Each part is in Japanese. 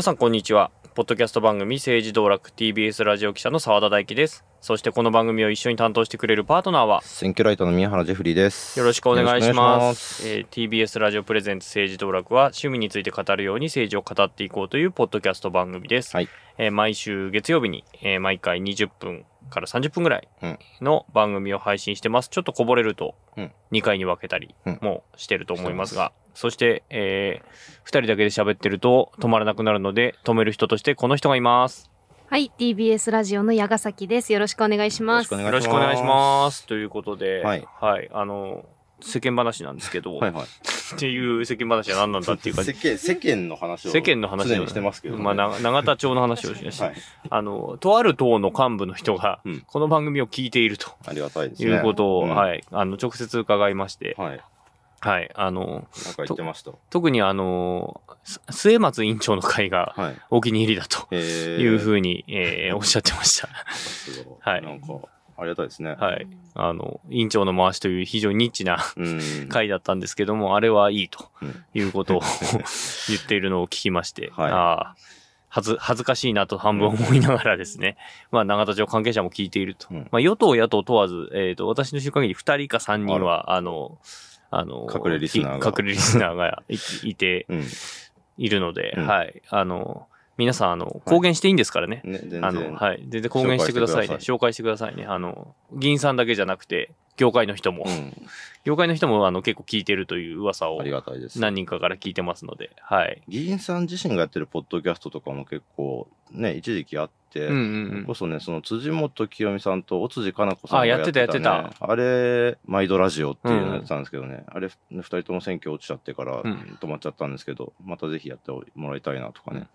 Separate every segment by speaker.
Speaker 1: 皆さんこんにちは。ポッドキャスト番組政治道楽 TBS ラジオ記者の澤田大樹です。そしてこの番組を一緒に担当してくれるパートナーは
Speaker 2: 選挙ライターの宮原ジェフリーです。
Speaker 1: よろしくお願いしま。
Speaker 2: す
Speaker 1: えー TBS ラジオプレゼンツ政治道楽は趣味について語るように政治を語っていこうというポッドキャスト番組です。
Speaker 2: はい。
Speaker 1: えー毎週月曜日に、えー毎回20分から30分ぐらい
Speaker 2: うん
Speaker 1: の番組を配信してます。ちょっとこぼれると
Speaker 2: うん
Speaker 1: 2回に分けたり
Speaker 2: うん
Speaker 1: もしてると思いますが、そして、え2人だけで喋ってると止まらなくなるので止める人としてこの人がいます。
Speaker 3: はい、TBS ラジオの矢ヶ崎です。よろしくお願いします。
Speaker 2: よ
Speaker 1: よろしくお願いします。ということで、
Speaker 2: はい
Speaker 1: あの、世間話なんですけど、
Speaker 2: はいはい。
Speaker 1: っていう世間話は何なんだっていうか、
Speaker 2: 世間、世間の話を。
Speaker 1: 世間の話
Speaker 2: 常にしてますけど、ね。
Speaker 1: まあ、な永田町の話をしました。
Speaker 2: はい。
Speaker 1: あの、とある党の幹部の人が
Speaker 2: うん、
Speaker 1: この番組を聞いていると
Speaker 2: ありがたいです
Speaker 1: い
Speaker 2: ね。
Speaker 1: うことを、
Speaker 2: うん
Speaker 1: はい、あの、直接伺いまして、
Speaker 2: はい。
Speaker 1: はい、あの、
Speaker 2: なんか言ってました。
Speaker 1: 特にあの、す末松委員長の会が
Speaker 2: はい。
Speaker 1: お気に入りだと
Speaker 2: えー
Speaker 1: いうふうに、えー おっしゃってました。
Speaker 2: すごい
Speaker 1: はい
Speaker 2: なんか、ありがたいですね。
Speaker 1: はい。あの、委員長の回しという非常にニッチな
Speaker 2: うん。
Speaker 1: 回だったんですけども、あれはいいと
Speaker 2: うん
Speaker 1: いうことを 言っているのを聞きまして、
Speaker 2: はい
Speaker 1: ああはず、恥ずかしいなと半分思いながらですね、まあ、永田町関係者も聞いていると。
Speaker 2: うん
Speaker 1: まあ、与党、野党問わず、えっ、と、私の知る限り2人か3人は、あの、あの、
Speaker 2: 隠れリスナーが
Speaker 1: き隠れリスナーがいいて
Speaker 2: うん。
Speaker 1: いるので、
Speaker 2: うん
Speaker 1: はい。あの、皆さん、あの、公言していいんですからね。
Speaker 2: ね、全然。
Speaker 1: あの、はい。全然公言してくださいね。紹介してくださいね。あの、議員さんだけじゃなくて、業界の人も、
Speaker 2: うん。
Speaker 1: 業界の人もあの結構聞いてるという噂を
Speaker 2: ありがたいです。
Speaker 1: 何人かから聞いてますので、はい。
Speaker 2: 議員さん自身がやってるポッドキャストとかも結構、ね、一時期あって、
Speaker 1: うんうんうん
Speaker 2: こそね、その辻元清美さんと尾辻かな子さんが
Speaker 1: あやってた
Speaker 2: ね
Speaker 1: やって
Speaker 2: あれ、毎度ラジオっていうのやってたんですけどね、あれ、ね二人とも選挙落ちちゃってから
Speaker 1: ん
Speaker 2: 止まっちゃったんですけど、またぜひやってもらいたいなとかね、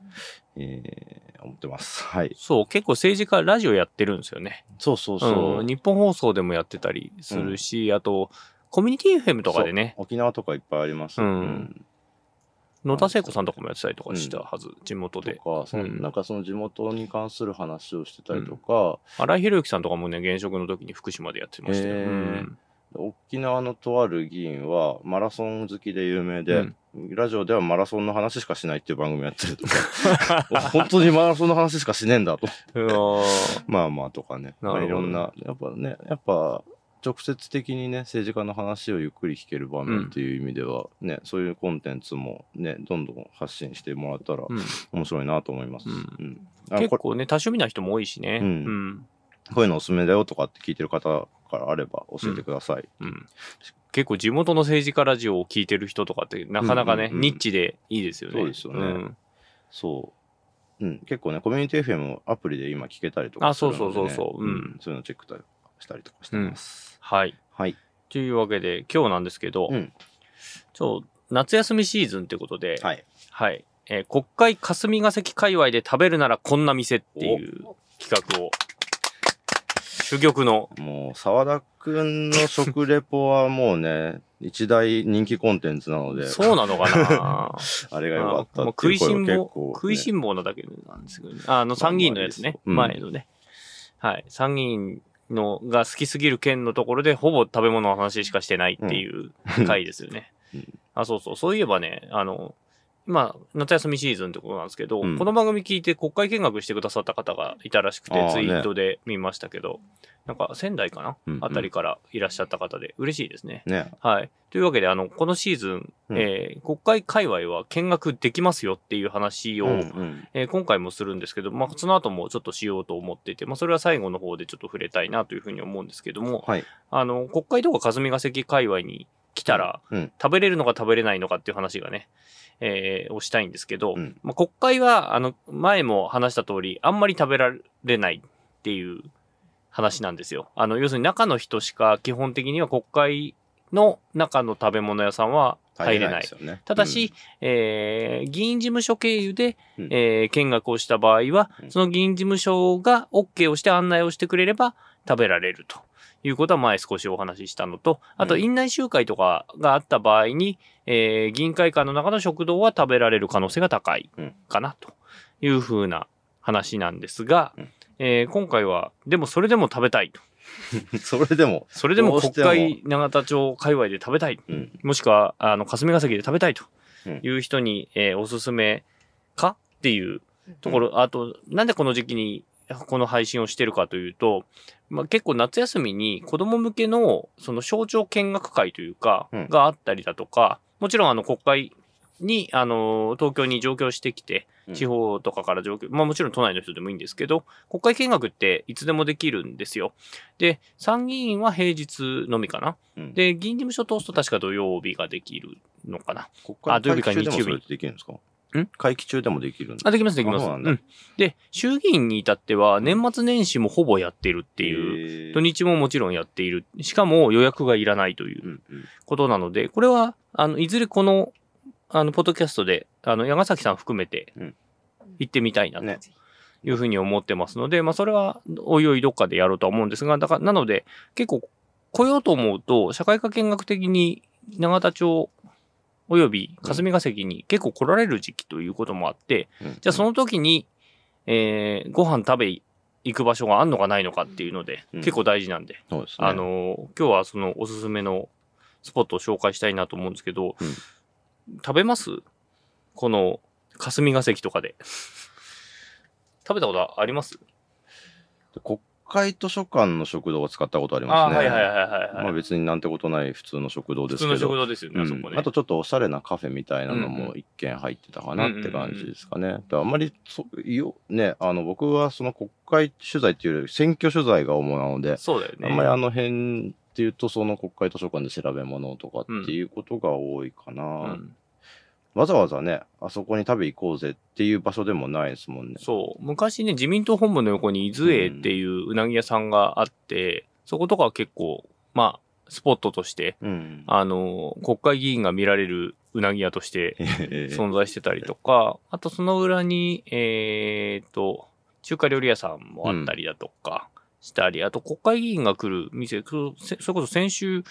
Speaker 2: えー思ってます。はい。
Speaker 1: そう、結構政治家ラジオやってるんですよね。
Speaker 2: そうそうそう。
Speaker 1: うん日本放送でもやってたりするし、あと、コミュニティ FM とかでね。
Speaker 2: 沖縄とかいっぱいあります。
Speaker 1: うん。野田聖子さんとかもやってたりとかしたはず、地元で。
Speaker 2: とか、なんかその地元に関する話をしてたりとか、
Speaker 1: 荒井宏之さんとかもね、現職の時に福島でやってましたよ。
Speaker 2: 沖縄のとある議員はマラソン好きで有名で、ラジオではマラソンの話しかしないっていう番組やってるとか。本当にマラソンの話しかしねえんだと。まあまあとかね、まあ、いろんなやっぱねやっぱ直接的にね政治家の話をゆっくり聞ける場面っていう意味では、ねそういうコンテンツもねどんどん発信してもらったら
Speaker 1: うん。
Speaker 2: 面白いなと思います、
Speaker 1: うん。
Speaker 2: うん。
Speaker 1: 結構ね、多趣味な人も多いしね。
Speaker 2: うん。
Speaker 1: うん。
Speaker 2: こういうのおすすめだよとかって聞いてる方からあれば教えてください、
Speaker 1: うん。結構地元の政治家ラジオを聞いてる人とかってなかなかね、
Speaker 2: うん。うんうん
Speaker 1: ニッチでいいですよね。
Speaker 2: そうですよね。
Speaker 1: ん。
Speaker 2: そう。うん、結構ね、コミュニティ FM をアプリで今聞けたりとか
Speaker 1: あ
Speaker 2: するので、ね、
Speaker 1: そうそうそうそう。うん。
Speaker 2: そういうのチェックしたりとかしてます。
Speaker 1: はい。
Speaker 2: はい。
Speaker 1: というわけで、今日なんですけど、
Speaker 2: うん。
Speaker 1: ちょ夏休みシーズンってことで、
Speaker 2: はい。
Speaker 1: はい。えー国会霞が関界隈で食べるならこんな店っていう企画を、珠玉の、
Speaker 2: もう、沢田くんの食レポはもうね、一大人気コンテンツなので、
Speaker 1: そうなのかな
Speaker 2: あれが良かったっていう声
Speaker 1: 食いしん坊、
Speaker 2: が結構、
Speaker 1: 食いしん坊なだけなんですけどね。ああの参議院のやつね。前のね。はい。参議院のが好きすぎる県のところでほぼ食べ物の話しかしてないっていう回ですよね。
Speaker 2: うん
Speaker 1: あ、そうそう。そういえばね、あの、今、夏休みシーズンってことなんですけど、
Speaker 2: うん
Speaker 1: この番組聞いて国会見学してくださった方がいたらしくて、ツイートで見ましたけど、なんか仙台かな、
Speaker 2: うんうん
Speaker 1: あたりからいらっしゃった方で嬉しいですね。
Speaker 2: ね。
Speaker 1: はい。というわけで、あの、このシーズン、
Speaker 2: うん
Speaker 1: えー国会界隈は見学できますよっていう話を、
Speaker 2: うんうん
Speaker 1: えー今回もするんですけど、まあ、その後もちょっとしようと思っていて、まあ、それは最後の方でちょっと触れたいなというふうに思うんですけども、
Speaker 2: はい。
Speaker 1: あの、国会とか霞が関界隈に来たら、
Speaker 2: うん。
Speaker 1: 食べれるのか食べれないのかっていう話がね、えーをしたいんですけど、
Speaker 2: うん
Speaker 1: まあ、国会は、あの、前も話した通り、あんまり食べられないっていう話なんですよ。あの、要するに中の人しか基本的には国会の中の食べ物屋さんは入れない。
Speaker 2: ですよね。
Speaker 1: ただし、えー議員事務所経由で、
Speaker 2: うん
Speaker 1: えー見学をした場合は、
Speaker 2: うん
Speaker 1: その議員事務所が OK をして案内をしてくれれば食べられるということは前少しお話ししたのと、あと
Speaker 2: うん
Speaker 1: 院内集会とかがあった場合に、えー議員会館の中の食堂は食べられる可能性が高い
Speaker 2: うん
Speaker 1: かなというふうな話なんですが、
Speaker 2: うん。
Speaker 1: えー今回は、でもそれでも食べたいと。
Speaker 2: う んそれでも、
Speaker 1: それでも国会永田町界隈で食べたい。
Speaker 2: うん。
Speaker 1: もしくは、あの、霞が関で食べたいと
Speaker 2: うん。
Speaker 1: いう人に、えーおすすめかっっていうところ、あと、なんでこの時期にこの配信をしてるかというと、まあ、結構夏休みに子供向けのその省庁見学会というか、
Speaker 2: うん
Speaker 1: があったりだとか、もちろんあの国会に、あの、東京に上京してきて、
Speaker 2: うん
Speaker 1: 地方とかから上京、まあもちろん都内の人でもいいんですけど、国会見学っていつでもできるんですよ。で、参議院は平日のみかな。
Speaker 2: うん
Speaker 1: で、議員事務所通すと確か土曜日ができるのかな。
Speaker 2: 国
Speaker 1: あ土曜日か日曜日
Speaker 2: できるんですか？
Speaker 1: ん？
Speaker 2: 会期中でもできるん
Speaker 1: あ、できます、できます。
Speaker 2: うなん。
Speaker 1: で、衆議院に至っては年末年始もほぼやってるっていう、土日ももちろんやっている。しかも予約がいらないということなので、これは、あの、いずれこの、あの、ポッドキャストで、あの、矢ヶ崎さん含めて
Speaker 2: うん、
Speaker 1: 行ってみたいなと
Speaker 2: ね。
Speaker 1: いうふうに思ってますので、まあ、それは、おいおいどっかでやろうとは思うんですが、だから、なので、結構、来ようと思うと、社会科見学的に、永田町、および霞が関に結構来られる時期ということもあって、
Speaker 2: うん。
Speaker 1: じゃあその時に、えー、ご飯食べ行く場所があんのかないのかっていうので、
Speaker 2: うん。
Speaker 1: 結構大事なんで、
Speaker 2: ですね。
Speaker 1: あの、今日はそのおすすめのスポットを紹介したいなと思うんですけど、
Speaker 2: うん。
Speaker 1: 食べます？この霞が関とかで。食べたことあります？
Speaker 2: 国会図書館の食堂を使ったことあり
Speaker 1: あ
Speaker 2: ますね。
Speaker 1: はいはいはいはいはい。
Speaker 2: まあ別になんてことない普通の食堂
Speaker 1: 普通の食
Speaker 2: ですけど。
Speaker 1: 堂ですよね、あそこね。
Speaker 2: うんあとちょっとおしゃれなカフェみたいなの
Speaker 1: うん
Speaker 2: も一軒入ってたかなって感じですかね。あんまりそよ、ね、あの僕はその国会取材っていうより選挙取材が主なので、
Speaker 1: そうだよね。
Speaker 2: あんまりあの辺っていうとその国会図書館で調べ物とかっていうことが多いかな。
Speaker 1: うん
Speaker 2: わざわざね、あそこに食べ行こうぜっていう場所でもないですもんね。
Speaker 1: そう。昔ね、自民党本部の横に伊豆栄っていううなぎ屋さんがあって、そことかは結構、まあ、スポットとして、
Speaker 2: うん。
Speaker 1: あの、国会議員が見られるうなぎ屋として
Speaker 2: ええ
Speaker 1: 存在してたりとか、あとその裏に、えー、と、中華料理屋さんもあったりだとかしたり、あと国会議員が来る店、そそれこそ先週、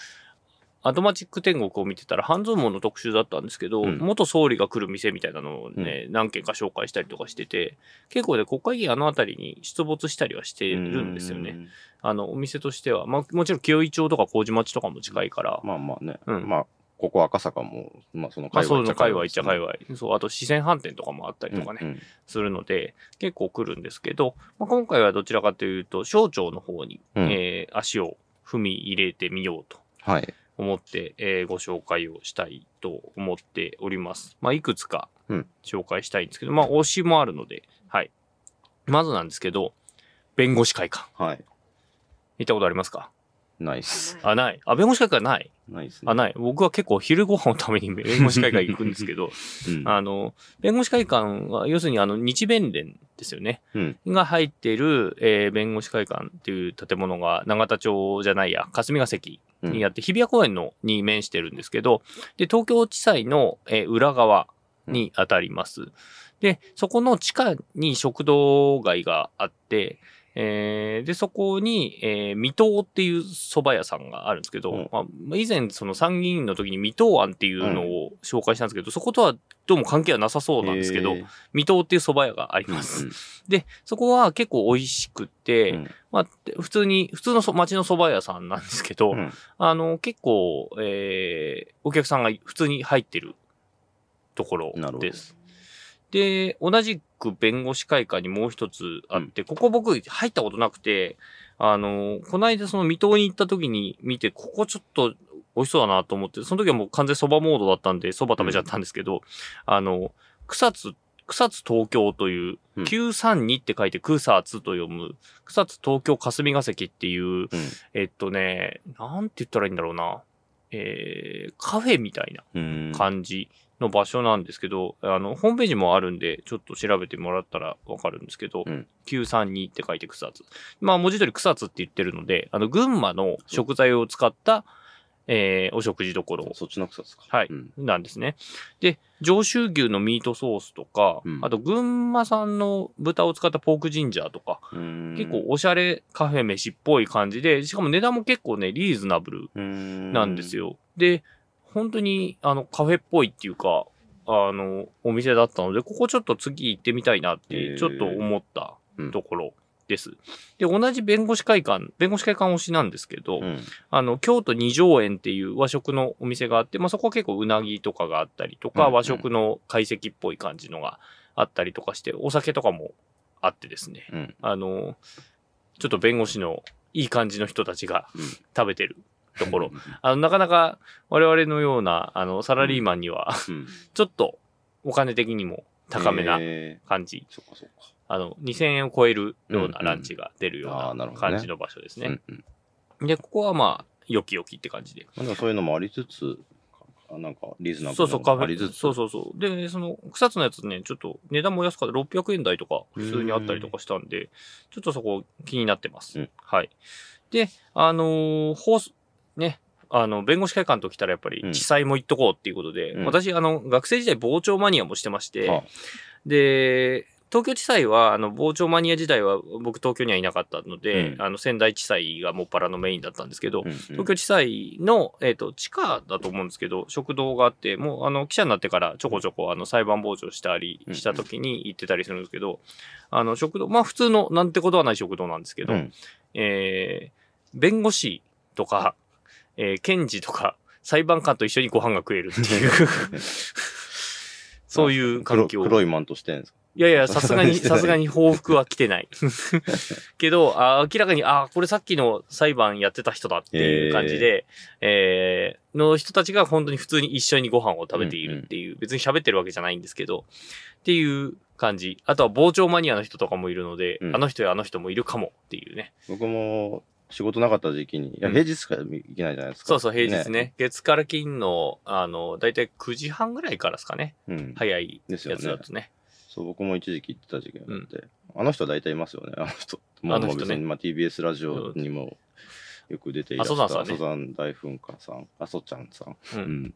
Speaker 1: アドマチック天国を見てたら半蔵門の特集だったんですけど、
Speaker 2: うん
Speaker 1: 元総理が来る店みたいなのをね、何軒か紹介したりとかしてて、結構ね、国会議員あの辺りに出没したりはしてるんですよね。。あの、お店としては。まあ、もちろん清井町とか麹町とかも近いから、
Speaker 2: まあまあね。
Speaker 1: うん
Speaker 2: まあ、ここ赤坂も、まあその
Speaker 1: まあ、
Speaker 2: 界隈
Speaker 1: そういうの界隈っちゃ界
Speaker 2: 隈
Speaker 1: 隈。そう、あと四川飯店とかもあったりとかね、
Speaker 2: うんうん
Speaker 1: するので、結構来るんですけど、まあ、今回はどちらかというと、省庁の方に、
Speaker 2: うん
Speaker 1: えー足を踏み入れてみようと
Speaker 2: はい。
Speaker 1: 思って、えーご紹介をしたいと思っております。まあ、いくつか
Speaker 2: うん
Speaker 1: 紹介したいんですけど、まあ、推しもあるので、はい。まずなんですけど、弁護士会館。
Speaker 2: はい。
Speaker 1: 行ったことありますか？
Speaker 2: ナイス。
Speaker 1: あ、ない。あ、弁護士会館ない？
Speaker 2: ナイス、
Speaker 1: あ、ない。僕は結構昼ご飯のために弁護士会館行くんですけど、
Speaker 2: うん。
Speaker 1: あの、弁護士会館は、要するにあの、日弁連ですよね。
Speaker 2: うん。
Speaker 1: が入っている、えー弁護士会館っていう建物が永田町じゃないや、霞が関にあって、日比谷公園のに面してるんですけど、で、東京地裁の、えー裏側に当たります。で、そこの地下に食堂街があって、えーで、そこに、えー、水戸っていう蕎麦屋さんがあるんですけど、
Speaker 2: うん。
Speaker 1: まあ、以前その参議院の時に水戸庵っていうのを紹介したんですけど、そことはどうも関係はなさそうなんですけど、
Speaker 2: へー。
Speaker 1: 水戸っていう蕎麦屋があります。
Speaker 2: うん
Speaker 1: で、そこは結構美味しくて、
Speaker 2: うん。
Speaker 1: まあ、普通に、普通のそ町の蕎麦屋さんなんですけど、
Speaker 2: うん。
Speaker 1: あの、結構、えー、お客さんが普通に入ってるところです。で、同じく弁護士会館にもう一つあって、ここ僕入ったことなくて、あの、この間その水戸に行った時に見て、ここちょっと美味しそうだなと思って、その時はもう完全蕎麦モードだったんで、蕎麦食べちゃったんですけど、あの、草津、草津東京という、
Speaker 2: うん。
Speaker 1: 932って書いて草津と読む、草津東京霞が関っていう、
Speaker 2: うん。
Speaker 1: えっとね、なんて言ったらいいんだろうな。えー、カフェみたいな
Speaker 2: うん。
Speaker 1: の場所なんですけど、あの、ホームページもあるんで、ちょっと調べてもらったらわかるんですけど、
Speaker 2: うん
Speaker 1: 932って書いて草津。まあ、文字通り草津って言ってるので、あの、群馬の食材を使った、えー、お食事どころ
Speaker 2: そっちの草ですか。
Speaker 1: はい
Speaker 2: うん
Speaker 1: なんですね。で、上州牛のミートソースとか、
Speaker 2: うん
Speaker 1: あと群馬産の豚を使ったポークジンジャーとか、
Speaker 2: うん
Speaker 1: 結構おしゃれカフェ飯っぽい感じで、しかも値段も結構ね、リーズナブル
Speaker 2: な
Speaker 1: なんです。よ。で、本当にあのカフェっぽいっていうか、あの、お店だったので、ここちょっと次行ってみたいなって、ちょっと思った
Speaker 2: うん
Speaker 1: ところです。で、同じ弁護士会館、弁護士会館推しなんですけど、
Speaker 2: うん。
Speaker 1: あの、京都二条園っていう和食のお店があって、まあ、そこは結構うなぎとかがあったりとか、
Speaker 2: うん
Speaker 1: 和食の懐石っぽい感じのがあったりとかして、お酒とかもあってですね。
Speaker 2: うん。
Speaker 1: あの、ちょっと弁護士のいい感じの人たちが
Speaker 2: うん
Speaker 1: 食べてるところ。あの、なかなか我々のような、あの、サラリーマンには、
Speaker 2: うん。
Speaker 1: ちょっとお金的にも高めな
Speaker 2: え
Speaker 1: 感じ。
Speaker 2: ーそっかそっか。
Speaker 1: あの、2000円を超えるような
Speaker 2: うん
Speaker 1: ランチが出るよう
Speaker 2: な
Speaker 1: 感じの場所ですね。で、ここはまあ、よきよきって感じで。
Speaker 2: そういうのもありつつ、あなんかリーズナブル
Speaker 1: そうそう、カフェ。
Speaker 2: ありつつ。
Speaker 1: そうそうそう。で、その、草津のやつね、ちょっと値段も安かった。600円台とか普通にあったりとかしたんで、ちょっとそこ気になってます。
Speaker 2: うん
Speaker 1: はい。で、あのー放送、ね、あの、弁護士会館と来たらやっぱり
Speaker 2: うん。
Speaker 1: 地裁も行っとこうっていうことで、
Speaker 2: うん。
Speaker 1: 私、あの、学生時代傍聴マニアもしてまして、
Speaker 2: あ。
Speaker 1: で、東京地裁は、あの、傍聴マニア時代は僕東京にはいなかったので、
Speaker 2: うん。
Speaker 1: あの、仙台地裁がもっぱらのメインだったんですけど、
Speaker 2: うんうん。
Speaker 1: 東京地裁の、えっ、と、地下だと思うんですけど、食堂があって、もう、あの、記者になってからちょこちょこ、あの、裁判傍聴したりした時に行ってたりするんですけど、あの、食堂、まあ、普通の、なんてことはない食堂なんですけど、
Speaker 2: うん。
Speaker 1: えー弁護士とか、えー検事とか、裁判官と一緒にご飯が食えるっていう、そういう環境。
Speaker 2: 黒黒いマントしてんですか？
Speaker 1: いやいや、さすがに、さすがに報復は来てない。けど、あ明らかに、あこれさっきの裁判やってた人だっていう感じで、えーの人たちが本当に普通に一緒にご飯を食べているっていう、別に喋ってるわけじゃないんですけど、っていう感じ。あとは傍聴マニアの人とかもいるので、
Speaker 2: うん
Speaker 1: あの人やあの人もいるかもっていうね。
Speaker 2: 僕も仕事なかった時期に、いや、
Speaker 1: うん
Speaker 2: 平日しか行けないじゃないですか。
Speaker 1: そうそう、平日ね。。月から金の、あの、だいたい9時半ぐらいからですかね。
Speaker 2: うん。
Speaker 1: 早いや
Speaker 2: ですよね
Speaker 1: つだとね。
Speaker 2: そう、僕も一時期行ってた時期があって、あの人大体いますよね、あの人。もう
Speaker 1: あの
Speaker 2: 別にまあ TBS ラジオにもよく出ていらっしゃった、
Speaker 1: 阿蘇山
Speaker 2: 大噴火さん、阿蘇ちゃんさん。
Speaker 1: う。
Speaker 2: うんん。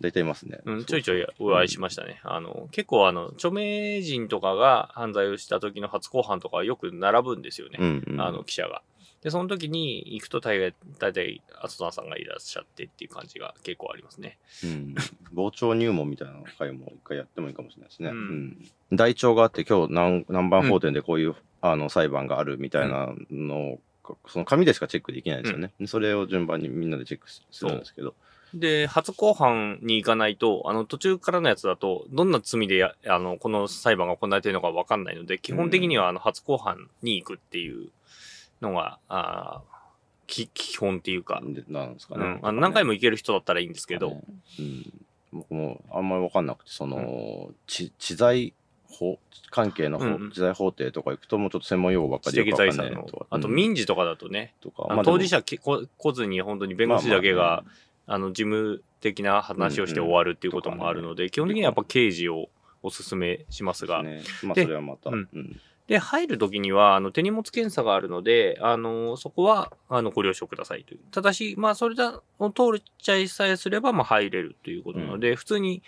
Speaker 2: 大体いますね。
Speaker 1: うん、ちょいちょいお会いしましたね。あの、結構あの、著名人とかが犯罪をした時の初公判とかはよく並ぶんですよね。
Speaker 2: うんうん。
Speaker 1: あの、記者が。で、その時に行くと大概、大体、阿蘇山さんがいらっしゃってっていう感じが結構ありますね。
Speaker 2: うん。傍聴入門みたいな回も一回やってもいいかもしれないですね。
Speaker 1: う
Speaker 2: うんん。台帳があって、今日何何番法典でこういう、あの裁判があるみたいなのを、その紙でしかチェックできないんですよね。それを順番にみんなでチェックするんですけど。
Speaker 1: で、初公判に行かないと、あの、途中からのやつだと、どんな罪でや、あの、この裁判が行われているのかわかんないので、基本的には、あの、初公判に行くっていうのが、あーき基本っていうか、
Speaker 2: でなんですかね。
Speaker 1: うん、あの何回も行ける人だったらいいんですけど、
Speaker 2: うん、僕もあんまり分かんなくてその、知知財法？関係の法、
Speaker 1: うんうん。
Speaker 2: 知財法廷とか行くともうちょっと専門用語ばっか
Speaker 1: 知
Speaker 2: りよく分
Speaker 1: 的財産の
Speaker 2: かんないとか、
Speaker 1: あと
Speaker 2: うん。
Speaker 1: 民事とかだとね、
Speaker 2: とか。
Speaker 1: あの
Speaker 2: でも
Speaker 1: 当事者きこ来ずに本当に弁護士だけ
Speaker 2: まあま
Speaker 1: が、あの、事務的な話をして終わるっていうこともあるので、基本的にはやっぱ刑事をお勧めしますが、
Speaker 2: ね、まあ
Speaker 1: で
Speaker 2: それはまた、
Speaker 1: うん。
Speaker 2: うん
Speaker 1: で、入るときには、あの、手荷物検査があるので、あの、そこは、あの、ご了承くださいという。ただし、まあ、それだを通っちゃいさえすれば、まあ、入れるということなので、普通に、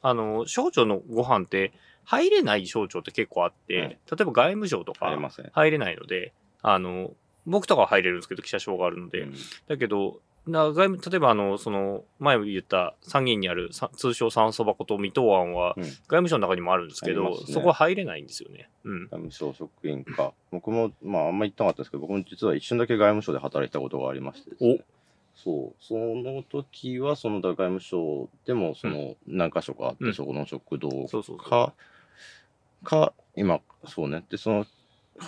Speaker 1: あの、省庁のご飯って、入れない省庁って結構あって、
Speaker 2: はい。
Speaker 1: 例えば外務省とか
Speaker 2: 入れません
Speaker 1: 入れないので、あの、僕とかは入れるんですけど、記者証があるので、
Speaker 2: うん。
Speaker 1: だけど、な外務例えばあの、その、前も言った参議院にあるさ通称酸素箱と水戸湾は、
Speaker 2: うん
Speaker 1: 外務省の中にもあるんですけど、
Speaker 2: ありますね
Speaker 1: そこは入れないんですよね。うん。
Speaker 2: 外務省職員か僕もまああんまり行ってなかったですけど僕も実は一瞬だけ外務省で働いたことがありましてですねそうその時はその外務省でもその何箇所かあって、
Speaker 1: うん
Speaker 2: そこの食堂。か、か、今、そうね。で、その、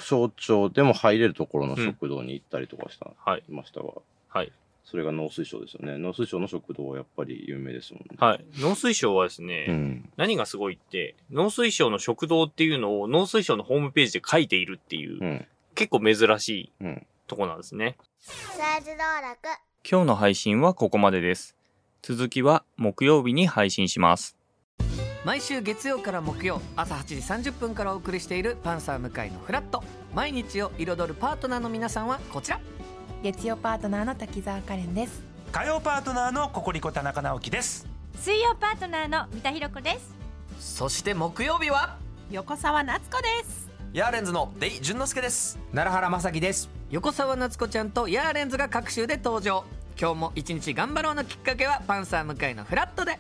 Speaker 2: 省庁でも入れるところの食堂に行ったりとかした、
Speaker 1: はい。
Speaker 2: ましたが、
Speaker 1: はい。
Speaker 2: それが農水省ですよね。農水省の食堂はやっぱり有名ですもんね。
Speaker 1: はい。農水省はですね、
Speaker 2: うん。
Speaker 1: 何がすごいって、農水省の食堂っていうのを農水省のホームページで書いているっていう、
Speaker 2: うん。
Speaker 1: 結構珍しい
Speaker 2: うん。
Speaker 1: とこなんですね。今日の配信はここまでです。続きは木曜日に配信します。
Speaker 4: 毎週月曜から木曜朝8時30分からお送りしている「パンサー向井のフラット」毎日を彩るパートナーの皆さんはこちら
Speaker 5: 月曜パートナーの滝沢カレンです。
Speaker 6: 火曜パートナーのココリコ田中直樹です。
Speaker 7: 水曜パートナーの三田寛子です。
Speaker 4: そして木曜日は？
Speaker 5: 横澤夏子です。
Speaker 6: ヤーレンズのデイ淳之介です。
Speaker 8: 奈良原まさきです。
Speaker 4: 横澤夏子ちゃんとヤーレンズが各週で登場。今日も一日頑張ろうのきっかけは「パンサー向井のフラットで」